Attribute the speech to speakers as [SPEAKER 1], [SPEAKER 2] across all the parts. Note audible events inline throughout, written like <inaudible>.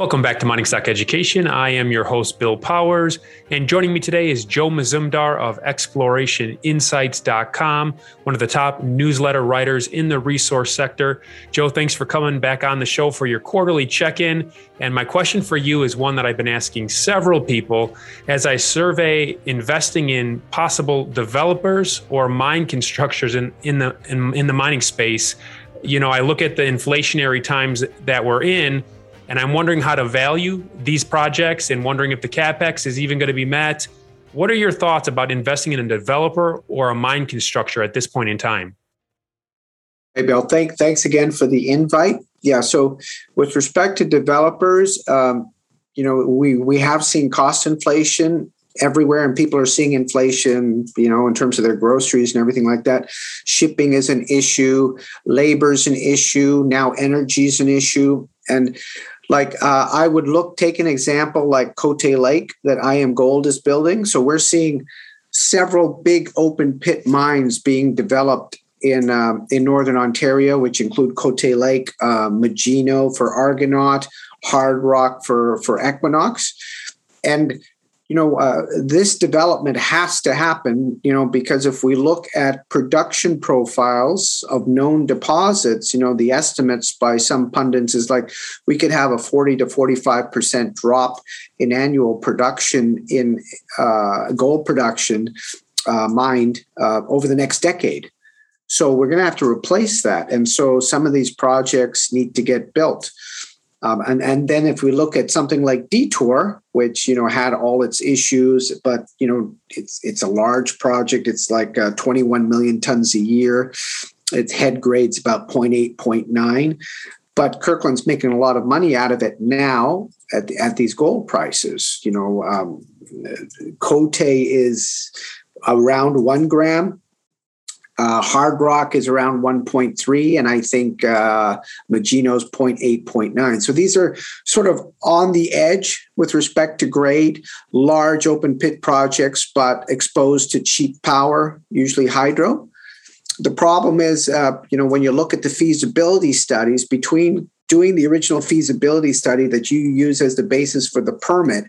[SPEAKER 1] Welcome back to Mining Stock Education. I am your host, Bill Powers, and joining me today is Joe Mazumdar of ExplorationInsights.com, one of the top newsletter writers in the resource sector. Joe, thanks for coming back on the show for your quarterly check in. And my question for you is one that I've been asking several people as I survey investing in possible developers or mine constructors in, in, the, in, in the mining space. You know, I look at the inflationary times that we're in and I'm wondering how to value these projects and wondering if the capex is even going to be met. What are your thoughts about investing in a developer or a mine constructor at this point in time?
[SPEAKER 2] Hey, Bill. Thank, thanks again for the invite. Yeah. So, with respect to developers, um, you know, we we have seen cost inflation everywhere, and people are seeing inflation. You know, in terms of their groceries and everything like that. Shipping is an issue. Labor is an issue. Now, energy is an issue. And like uh, I would look, take an example like Cote Lake that IAMGOLD is building. So we're seeing several big open pit mines being developed in um, in northern Ontario, which include Cote Lake, uh, Magino for Argonaut, Hard Rock for for Equinox, and you know, uh, this development has to happen, you know, because if we look at production profiles of known deposits, you know, the estimates by some pundits is like we could have a 40 to 45% drop in annual production in uh, gold production uh, mined uh, over the next decade. So we're going to have to replace that. And so some of these projects need to get built. Um, and and then if we look at something like Detour, which you know had all its issues, but you know it's it's a large project. It's like uh, 21 million tons a year. Its head grade's about 0.8, 0.9. But Kirkland's making a lot of money out of it now at, at these gold prices. You know, um, Cote is around one gram uh, Hardrock is around 1.3, and I think uh, Magino's 0.8, 0.9. So these are sort of on the edge with respect to grade, large open pit projects, but exposed to cheap power, usually hydro. The problem is, uh, you know, when you look at the feasibility studies between doing the original feasibility study that you use as the basis for the permit,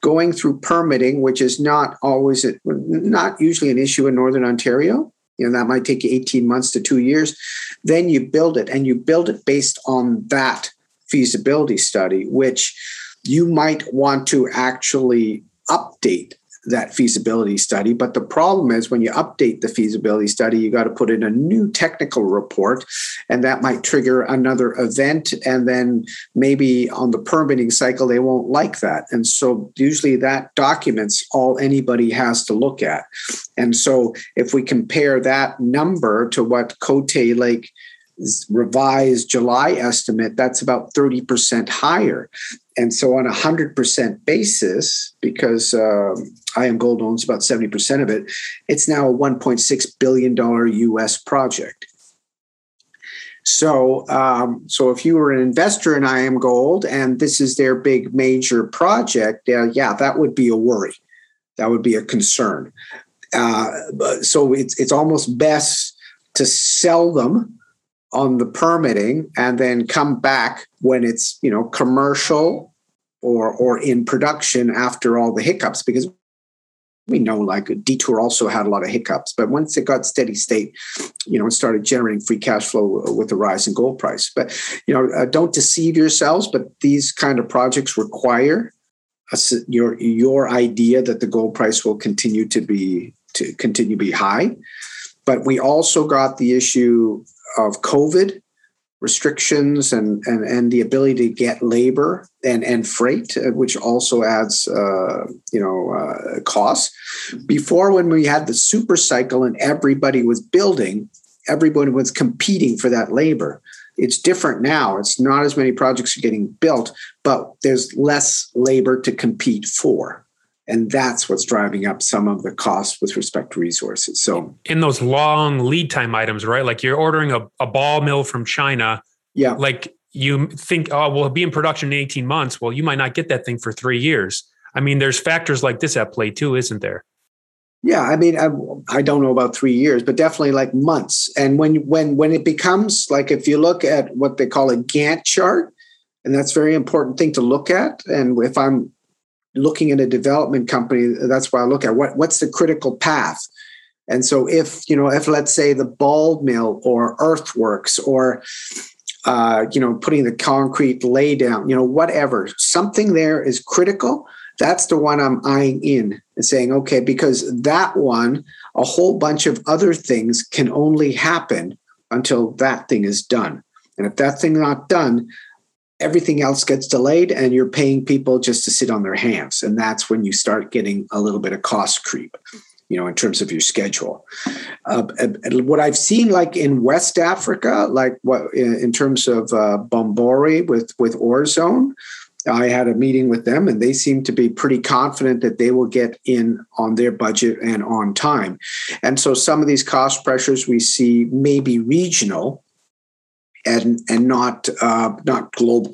[SPEAKER 2] going through permitting, which is not always, a, not usually an issue in Northern Ontario, you know that might take you 18 months to two years then you build it and you build it based on that feasibility study which you might want to actually update that feasibility study. But the problem is when you update the feasibility study, you got to put in a new technical report, and that might trigger another event. And then maybe on the permitting cycle, they won't like that. And so usually that documents all anybody has to look at. And so if we compare that number to what Cote Lake revised July estimate, that's about 30% higher. And so, on a 100% basis, because um, IAMGOLD owns about 70% of it, it's now a $1.6 billion US project. So, um, so if you were an investor in IAMGOLD and this is their big major project, uh, yeah, that would be a worry. That would be a concern. Uh, so it's it's almost best to sell them on the permitting and then come back when it's you know commercial or or in production after all the hiccups because we know like detour also had a lot of hiccups but once it got steady state you know it started generating free cash flow with the rise in gold price. But you know uh, don't deceive yourselves but these kind of projects require a, your your idea that the gold price will continue to be to continue to be high. But we also got the issue of COVID restrictions and, and, and the ability to get labor and, and freight, uh, which also adds, uh, you know, uh, costs. Before, when we had the super cycle and everybody was building, everybody was competing for that labor. It's different now. It's not as many projects are getting built, but there's less labor to compete for and that's what's driving up some of the costs with respect to resources. So
[SPEAKER 1] in those long lead time items right? Like you're ordering a, a ball mill from china.
[SPEAKER 2] Yeah.
[SPEAKER 1] Like you think oh we'll be in production in 18 months. Well you might not get that thing for three years. I mean there's factors like this at play too isn't there?
[SPEAKER 2] Yeah, I mean, I, I, don't know about three years, but definitely like months. And when when when it becomes like, if you look at what they call a Gantt chart, and that's a very important thing to look at. And if I'm looking at a development company, that's why I look at what what's the critical path. And so, if you know, if let's say the ball mill or earthworks or uh, you know, putting the concrete lay down, you know, whatever, something there is critical that's the one I'm eyeing in and saying, okay, because that one, a whole bunch of other things can only happen until that thing is done. And if that thing's not done, everything else gets delayed and you're paying people just to sit on their hands. And that's when you start getting a little bit of cost creep you know, in terms of your schedule. Uh, what I've seen, like in West Africa, like what in terms of uh, Bomboré with with Orezone, I had a meeting with them and they seem to be pretty confident that they will get in on their budget and on time. And so some of these cost pressures we see may be regional and and not uh, not global.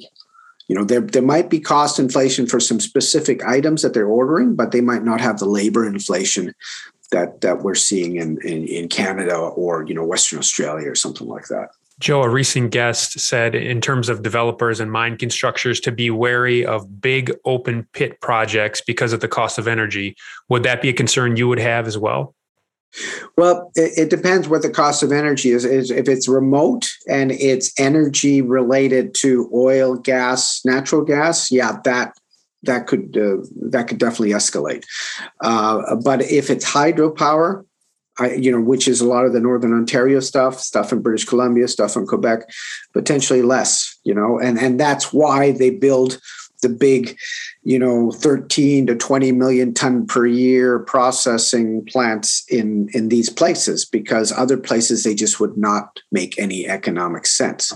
[SPEAKER 2] You know, there there might be cost inflation for some specific items that they're ordering, but they might not have the labor inflation that that we're seeing in, in, in Canada or you know Western Australia or something like that.
[SPEAKER 1] Joe, a recent guest said in terms of developers and mine constructors to be wary of big open pit projects because of the cost of energy. Would that be a concern you would have as well?
[SPEAKER 2] Well, it, it depends what the cost of energy is. is. If it's remote and it's energy related to oil, gas, natural gas, yeah, that that could uh, that could definitely escalate. Uh, but if it's hydropower, I, you know, which is a lot of the Northern Ontario stuff, stuff in British Columbia, stuff in Quebec, potentially less, you know, and, and that's why they build the big, you know, 13 to 20 million ton per year processing plants in, in these places, because other places they just would not make any economic sense.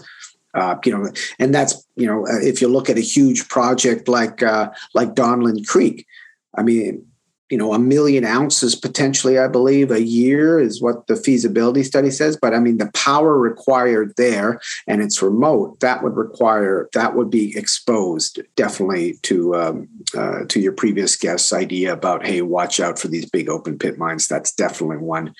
[SPEAKER 2] Uh, you know, and that's, you know, if you look at a huge project like, uh, like Donlin Creek, I mean, you know a million ounces potentially i believe a year is what the feasibility study says but i mean the power required there and it's remote that would require that would be exposed definitely to um, uh, to your previous guest's idea about hey watch out for these big open pit mines. That's definitely one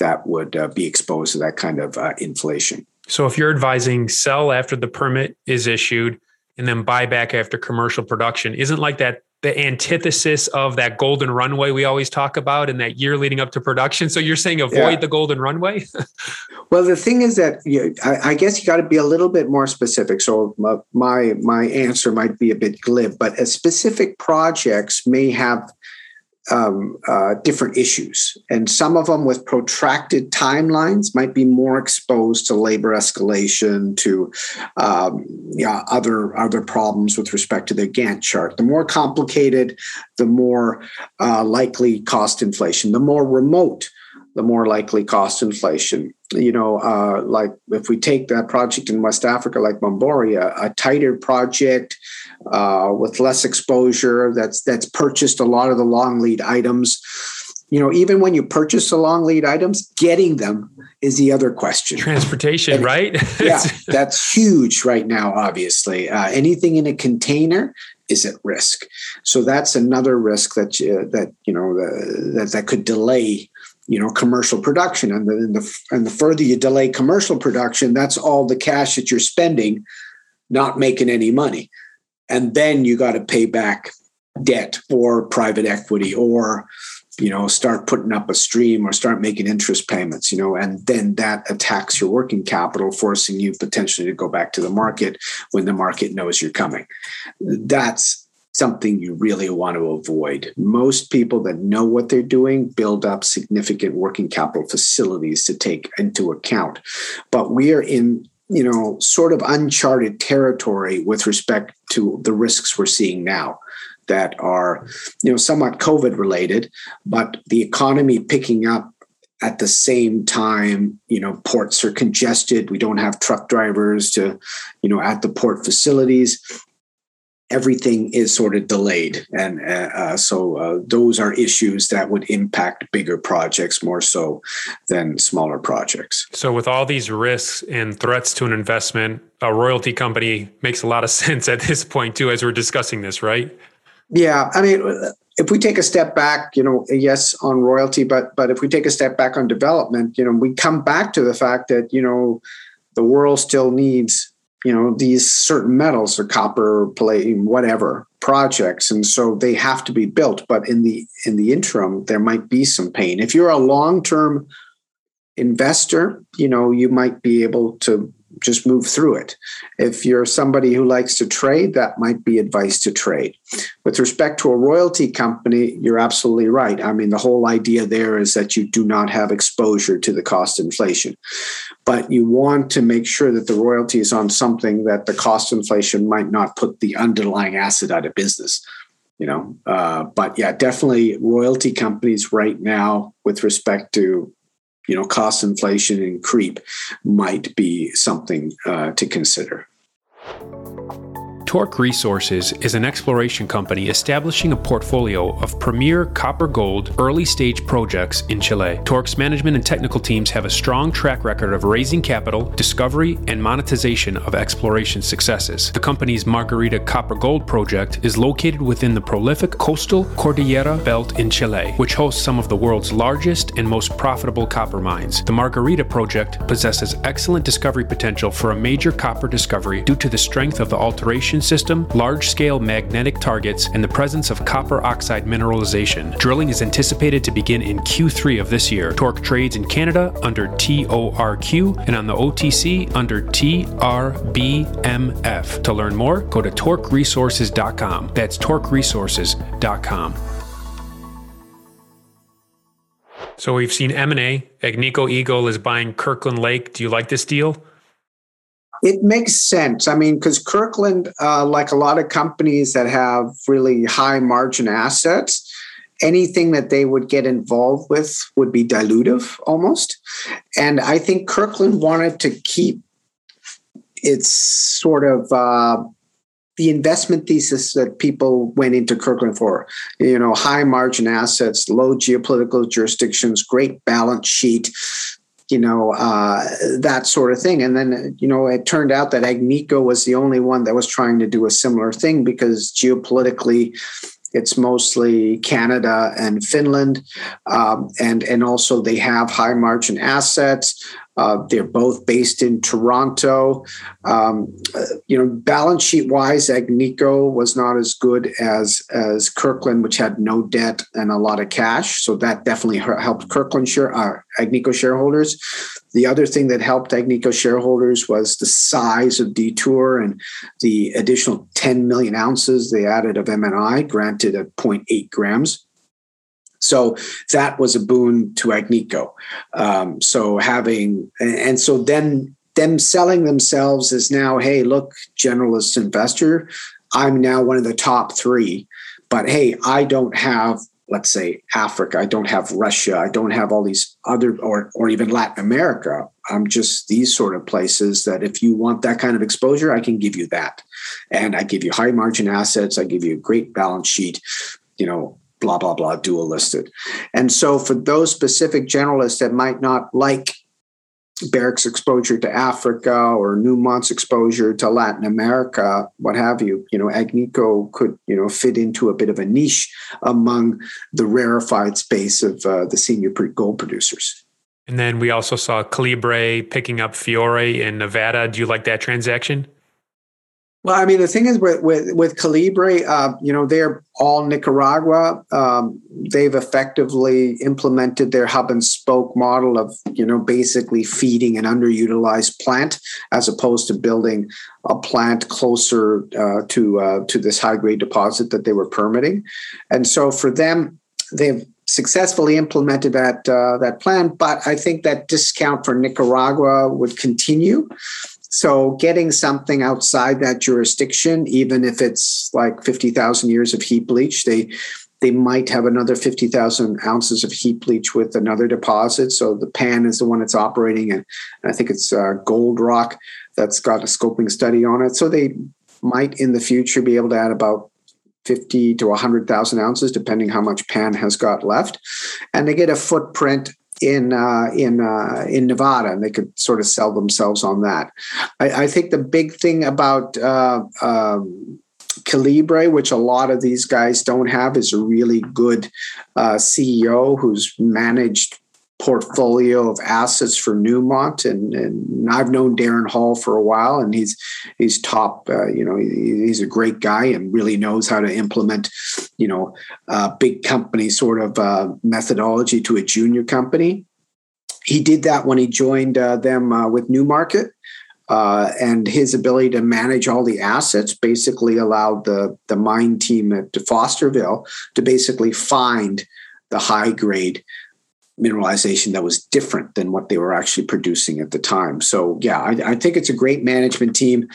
[SPEAKER 2] that would uh, be exposed to that kind of uh, inflation.
[SPEAKER 1] So if you're advising sell after the permit is issued and then buy back after commercial production isn't like that the antithesis of that golden runway we always talk about in that year leading up to production. So you're saying avoid yeah. the golden runway? <laughs>
[SPEAKER 2] well, the thing is that you, I, I, guess you got to be a little bit more specific. So my my answer might be a bit glib, but specific projects may have um, uh, different issues. And some of them with protracted timelines might be more exposed to labor escalation, to um, yeah, other, other problems with respect to the Gantt chart. The more complicated, the more uh, likely cost inflation. The more remote, the more likely cost inflation. You know, uh, like if we take that project in West Africa, like Bomboria, a tighter project uh, with less exposure, that's that's purchased a lot of the long lead items. You know, even when you purchase the long lead items, getting them is the other question.
[SPEAKER 1] Transportation, and, right? <laughs>
[SPEAKER 2] yeah, that's huge right now. Obviously, uh, anything in a container is at risk. So that's another risk that you, that you know that that could delay you know commercial production. And the, and the and the further you delay commercial production that's all the cash that you're spending not making any money. And then you got to pay back debt or private equity or you know start putting up a stream or start making interest payments you know and then that attacks your working capital forcing you potentially to go back to the market when the market knows you're coming. That's something you really want to avoid. Most people that know what they're doing build up significant working capital facilities to take into account. But we are in you know sort of uncharted territory with respect to the risks we're seeing now that are you know somewhat covid related but the economy picking up at the same time you know ports are congested we don't have truck drivers to you know at the port facilities everything is sort of delayed. And uh, uh, so uh, those are issues that would impact bigger projects more so than smaller projects.
[SPEAKER 1] So, with all these risks and threats to an investment, a royalty company makes a lot of <laughs> sense at this point, too, as we're discussing this, right?
[SPEAKER 2] Yeah, I mean, if we take a step back, you know, yes on royalty, but but if we take a step back on development, you know, we come back to the fact that you know the world still needs you know these certain metals or copper or palladium whatever projects. And so they have to be built but in the in the interim there might be some pain. If you're a long term investor you know you might be able to just move through it. If you're somebody who likes to trade, that might be advice to trade. With respect to a royalty company, you're absolutely right. I mean, the whole idea there is that you do not have exposure to the cost inflation, but you want to make sure that the royalty is on something that the cost inflation might not put the underlying asset out of business. You know, uh, but yeah, definitely royalty companies right now, with respect to you know, cost inflation and creep might be something uh, to consider.
[SPEAKER 1] TorQ Resources is an exploration company establishing a portfolio of premier copper gold early stage projects in Chile. TorQ's management and technical teams have a strong track record of raising capital, discovery, and monetization of exploration successes. The company's Margarita Copper Gold project is located within the prolific coastal Cordillera Belt in Chile, which hosts some of the world's largest and most profitable copper mines. The Margarita project possesses excellent discovery potential for a major copper discovery due to the strength of the alteration system, large scale magnetic targets, and the presence of copper oxide mineralization. Drilling is anticipated to begin in Q3 of this year. TorQ trades in Canada under TORQ and on the OTC under TRBMF. To learn more, go to torqresources.com. That's torqresources.com. So we've seen M&A. Agnico Eagle is buying Kirkland Lake. Do you like this deal?
[SPEAKER 2] It makes sense. I mean, because Kirkland, uh, like a lot of companies that have really high margin assets, anything that they would get involved with would be dilutive almost. And I think Kirkland wanted to keep its sort of uh, the investment thesis that people went into Kirkland for. You know, high margin assets, low geopolitical jurisdictions, great balance sheet, you know, uh, that sort of thing. And then, you know, it turned out that Agnico was the only one that was trying to do a similar thing because geopolitically, it's mostly Canada and Finland, um, and and also they have high margin assets. Uh, they're both based in Toronto. Um, uh, you know, balance sheet wise, Agnico was not as good as as Kirkland, which had no debt and a lot of cash. So that definitely helped Kirkland share uh, Agnico shareholders. The other thing that helped Agnico shareholders was the size of Detour and the additional 10 million ounces they added of M&I, granted at 0.8 grams. So that was a boon to Agnico. Um, so having and so then them selling themselves is now, hey, look, generalist investor, I'm now one of the top three. But hey, I don't have, let's say, Africa. I don't have Russia. I don't have all these other, or or even Latin America. I'm just these sort of places that if you want that kind of exposure, I can give you that, and I give you high margin assets. I give you a great balance sheet. You know, blah blah blah dual listed and so for those specific generalists that might not like Barrick's exposure to Africa or Newmont's exposure to Latin America, what have you, you know, Agnico could, you know, fit into a bit of a niche among the rarefied space of uh, the senior gold producers.
[SPEAKER 1] And then we also saw Calibre picking up Fiore in Nevada. Do you like that transaction?
[SPEAKER 2] Well, I mean, the thing is with with, with Calibre, uh, you know, they're all Nicaragua. Um, they've effectively implemented their hub and spoke model of, you know, basically feeding an underutilized plant as opposed to building a plant closer uh, to uh, to this high grade deposit that they were permitting. And so for them, they've successfully implemented that uh, that plan. But I think that discount for Nicaragua would continue. So getting something outside that jurisdiction, even if it's like 50,000 years of heap leach, they they might have another 50,000 ounces of heap leach with another deposit. So the pan is the one that's operating, and I think it's uh, Gold Rock that's got a scoping study on it. So they might in the future be able to add about 50 to 100,000 ounces, depending how much pan has got left. And they get a footprint in uh, in uh, in Nevada, and they could sort of sell themselves on that. I, I think the big thing about uh, um, Calibre, which a lot of these guys don't have, is a really good uh, CEO who's managed portfolio of assets for Newmont, and, and I've known Darren Hall for a while, and he's he's top. Uh, you know, he, he's a great guy and really knows how to implement, you know, uh, big company sort of uh, methodology to a junior company. He did that when he joined uh, them uh, with Newmarket. Uh, and his ability to manage all the assets basically allowed the the mine team at Fosterville to basically find the high grade mineralization that was different than what they were actually producing at the time. So yeah, I, I think it's a great management team.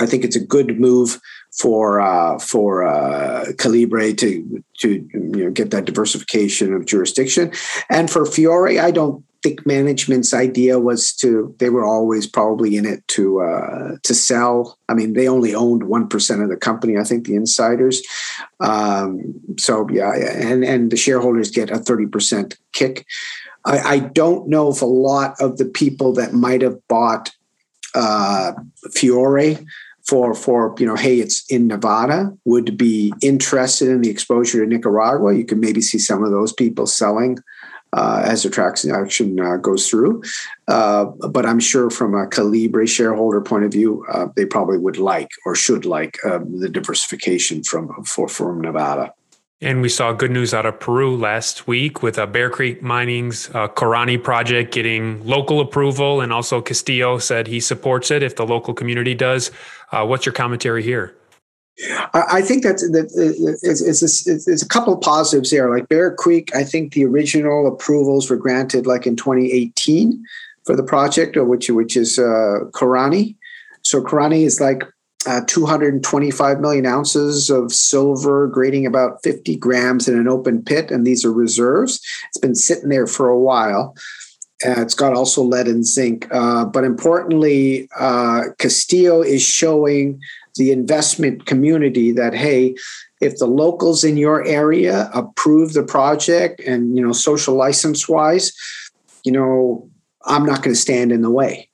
[SPEAKER 2] I think it's a good move for uh, for uh, Calibre to to you know get that diversification of jurisdiction, and for Fiore, I don't think management's idea was to they were always probably in it to uh, to sell. I mean, they only owned one percent of the company. I think the insiders. Um, so yeah, and and the shareholders get a thirty percent kick. I, I, don't know if a lot of the people that might have bought uh, Fiore for for you know hey it's in nevada would be interested in the exposure to nicaragua you can maybe see some of those people selling uh, as the transaction uh, goes through. Uh, but I'm sure from a Calibre shareholder point of view, uh, they probably would like or should like um, the diversification from for from Nevada.
[SPEAKER 1] And we saw good news out of Peru last week with uh, Bear Creek Mining's uh, Corani project getting local approval, and also Castillo said he supports it if the local community does. Uh, what's your commentary here?
[SPEAKER 2] I think that's that it's, it's, a, couple of positives there. Like Bear Creek, I think the original approvals were granted like in 2018 for the project, which which is uh, Corani. So Corani is like uh, 225 million ounces of silver, grading about 50 grams in an open pit, and these are reserves. It's been sitting there for a while. Uh, it's got also lead and zinc, uh, but importantly, uh, Castillo is showing the investment community that hey if the locals in your area approve the project and you know social license wise you know i'm not going to stand in the way.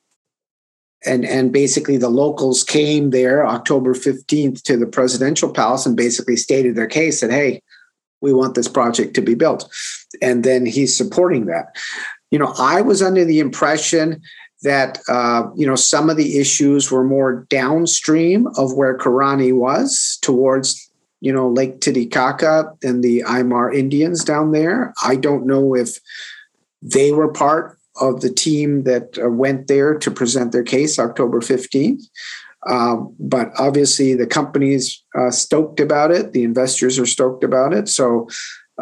[SPEAKER 2] And and basically the locals came there october 15th to the presidential palace and basically stated their case that hey we want this project to be built. And then he's supporting that. You know i was under the impression that uh, you know some of the issues were more downstream of where Corani was towards you know Lake Titicaca and the Aymara Indians down there. I don't know if they were part of the team that uh, went there to present their case October 15th. Um, but obviously, the company's uh, stoked about it. The investors are stoked about it. So,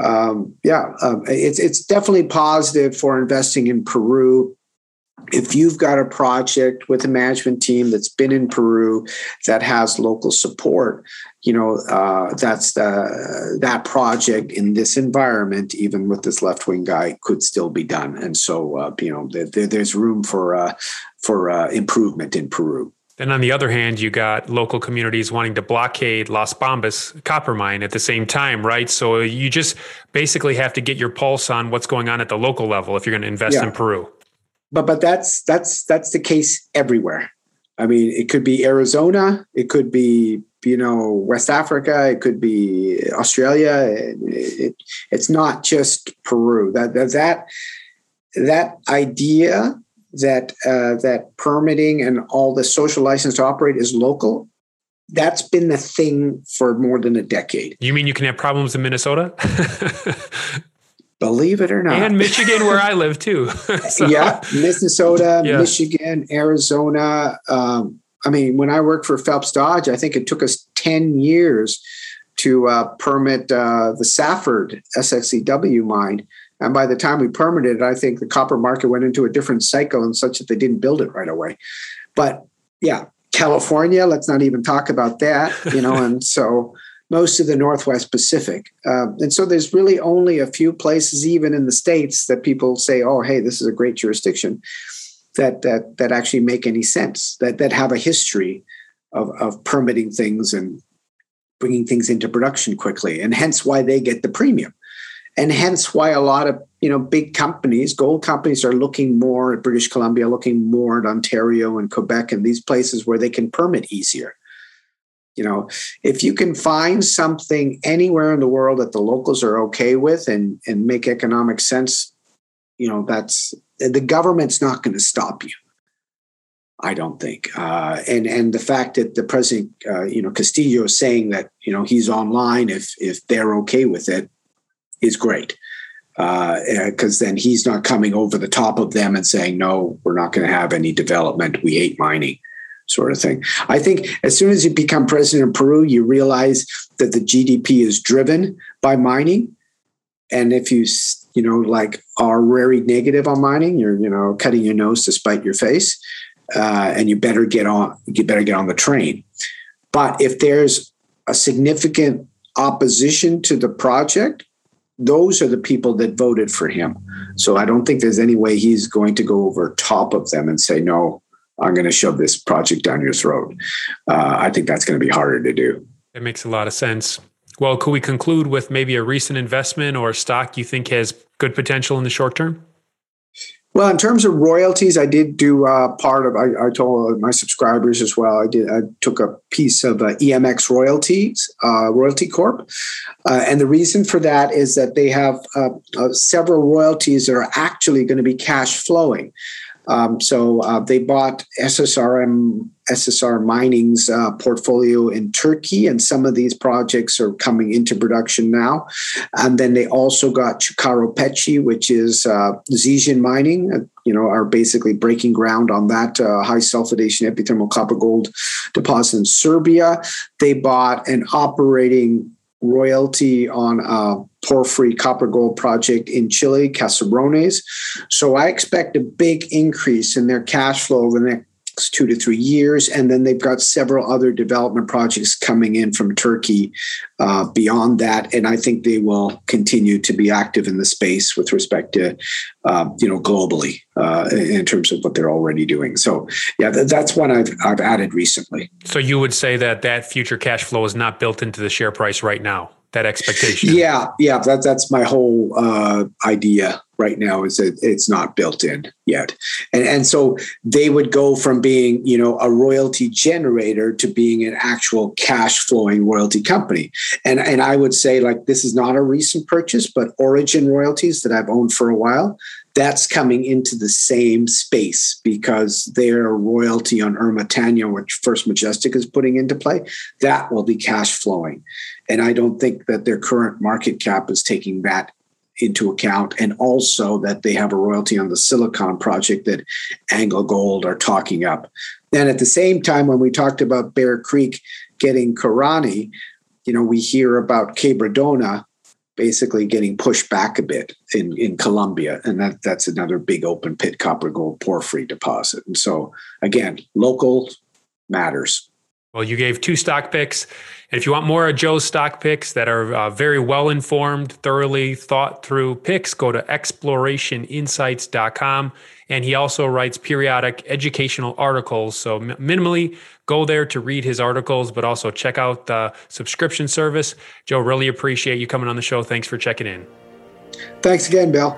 [SPEAKER 2] um, yeah, um, it's it's definitely positive for investing in Peru if you've got a project with a management team that's been in Peru that has local support, you know uh, that's the, that project in this environment, even with this left wing guy, could still be done. And so uh, you know there, there's room for uh, for uh, improvement in Peru.
[SPEAKER 1] Then on the other hand, you got local communities wanting to blockade Las Bambas copper mine at the same time, right? So you just basically have to get your pulse on what's going on at the local level if you're going to invest yeah. in Peru
[SPEAKER 2] but but that's that's that's the case everywhere. I mean, it could be Arizona, it could be you know West Africa, it could be Australia. It, it, it's not just Peru. That that that that idea that uh, that permitting and all the social license to operate is local. That's been the thing for more than a decade.
[SPEAKER 1] You mean you can have problems in Minnesota? <laughs>
[SPEAKER 2] Believe it or not.
[SPEAKER 1] And Michigan, where I live too. <laughs>
[SPEAKER 2] so, yeah, Minnesota, <laughs> yeah. Michigan, Arizona. Um, I mean, when I worked for Phelps Dodge, I think it took us 10 years to uh, permit uh, the Safford SXEW mine. And by the time we permitted it, I think the copper market went into a different cycle and such that they didn't build it right away. But yeah, California, let's not even talk about that, you know, and so most of the Northwest Pacific. Uh, and so there's really only a few places, even in the states, that people say, "Oh, hey, this is a great jurisdiction," that that that actually make any sense. That that have a history of of permitting things and bringing things into production quickly, and hence why they get the premium. And hence why a lot of you know big companies, gold companies, are looking more at British Columbia, looking more at Ontario and Quebec and these places where they can permit easier You know, if you can find something anywhere in the world that the locals are okay with and and make economic sense, you know, that's the government's not going to stop you. I don't think, uh, and and the fact that the president, uh, you know, Castillo is saying that you know he's online if if they're okay with it, is great because uh, then he's not coming over the top of them and saying, no, we're not going to have any development. We hate mining, sort of thing. I think as soon as you become president of Peru, you realize that the GDP is driven by mining. And if you, you know, like are very negative on mining, you're, you know, cutting your nose to spite your face. Uh, and you better get on, you better get on the train. But if there's a significant opposition to the project, those are the people that voted for him. So I don't think there's any way he's going to go over top of them and say, no, I'm going to shove this project down your throat. Uh, I think that's going to be harder to do.
[SPEAKER 1] It makes a lot of sense. Well, could we conclude with maybe a recent investment or stock you think has good potential in the short term?
[SPEAKER 2] Well, in terms of royalties, I did do uh, part of. I, I, told my subscribers as well. I did. I took a piece of uh, EMX Royalties, uh, Royalty Corp, uh, and the reason for that is that they have uh, uh, several royalties that are actually going to be cash flowing. Um, so uh, they bought SSRM SSR Mining's uh, portfolio in Turkey, and some of these projects are coming into production now. And then they also got Cukaru Peki, which is uh, Zijin Mining. Uh, you know, are basically breaking ground on that uh, high sulfidation epithermal copper gold deposit in Serbia. They bought an operating royalty on a porphyry copper gold project in Chile, Caserones. So I expect a big increase in their cash flow over the next two to three years. And then they've got several other development projects coming in from Turkey uh, beyond that. And I think they will continue to be active in the space with respect to, uh, you know, globally uh, in terms of what they're already doing. So, yeah, that's one I've, I've added recently.
[SPEAKER 1] So you would say that that future cash flow is not built into the share price right now? That expectation.
[SPEAKER 2] Yeah, yeah, that, that's my whole uh, idea right now is that it's not built in yet, and and so they would go from being you know a royalty generator to being an actual cash flowing royalty company, and and I would say like this is not a recent purchase, but Orogen Royalties that I've owned for a while. That's coming into the same space because their royalty on Ermitaño, which First Majestic is putting into play, that will be cash flowing. And I don't think that their current market cap is taking that into account. And also that they have a royalty on the Silicon project that AngloGold are talking up. And at the same time, when we talked about Bear Creek getting Corani, you know, we hear about Quebradona basically getting pushed back a bit in, in Colombia. And that, that's another big open pit copper gold porphyry deposit. And so again, local matters.
[SPEAKER 1] Well, you gave two stock picks. If you want more of Joe's stock picks that are uh, very well informed, thoroughly thought through picks, go to explorationinsights.com. And he also writes periodic educational articles. So, minimally, go there to read his articles, but also check out the subscription service. Joe, really appreciate you coming on the show. Thanks for checking in.
[SPEAKER 2] Thanks again, Bill.